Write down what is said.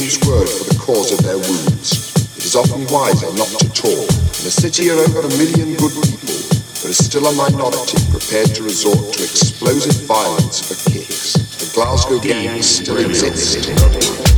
word for the cause of their wounds. It is often wiser not to talk. In a city of over a million good people, there is still a minority prepared to resort to explosive violence for kicks. The Glasgow Gang still exists.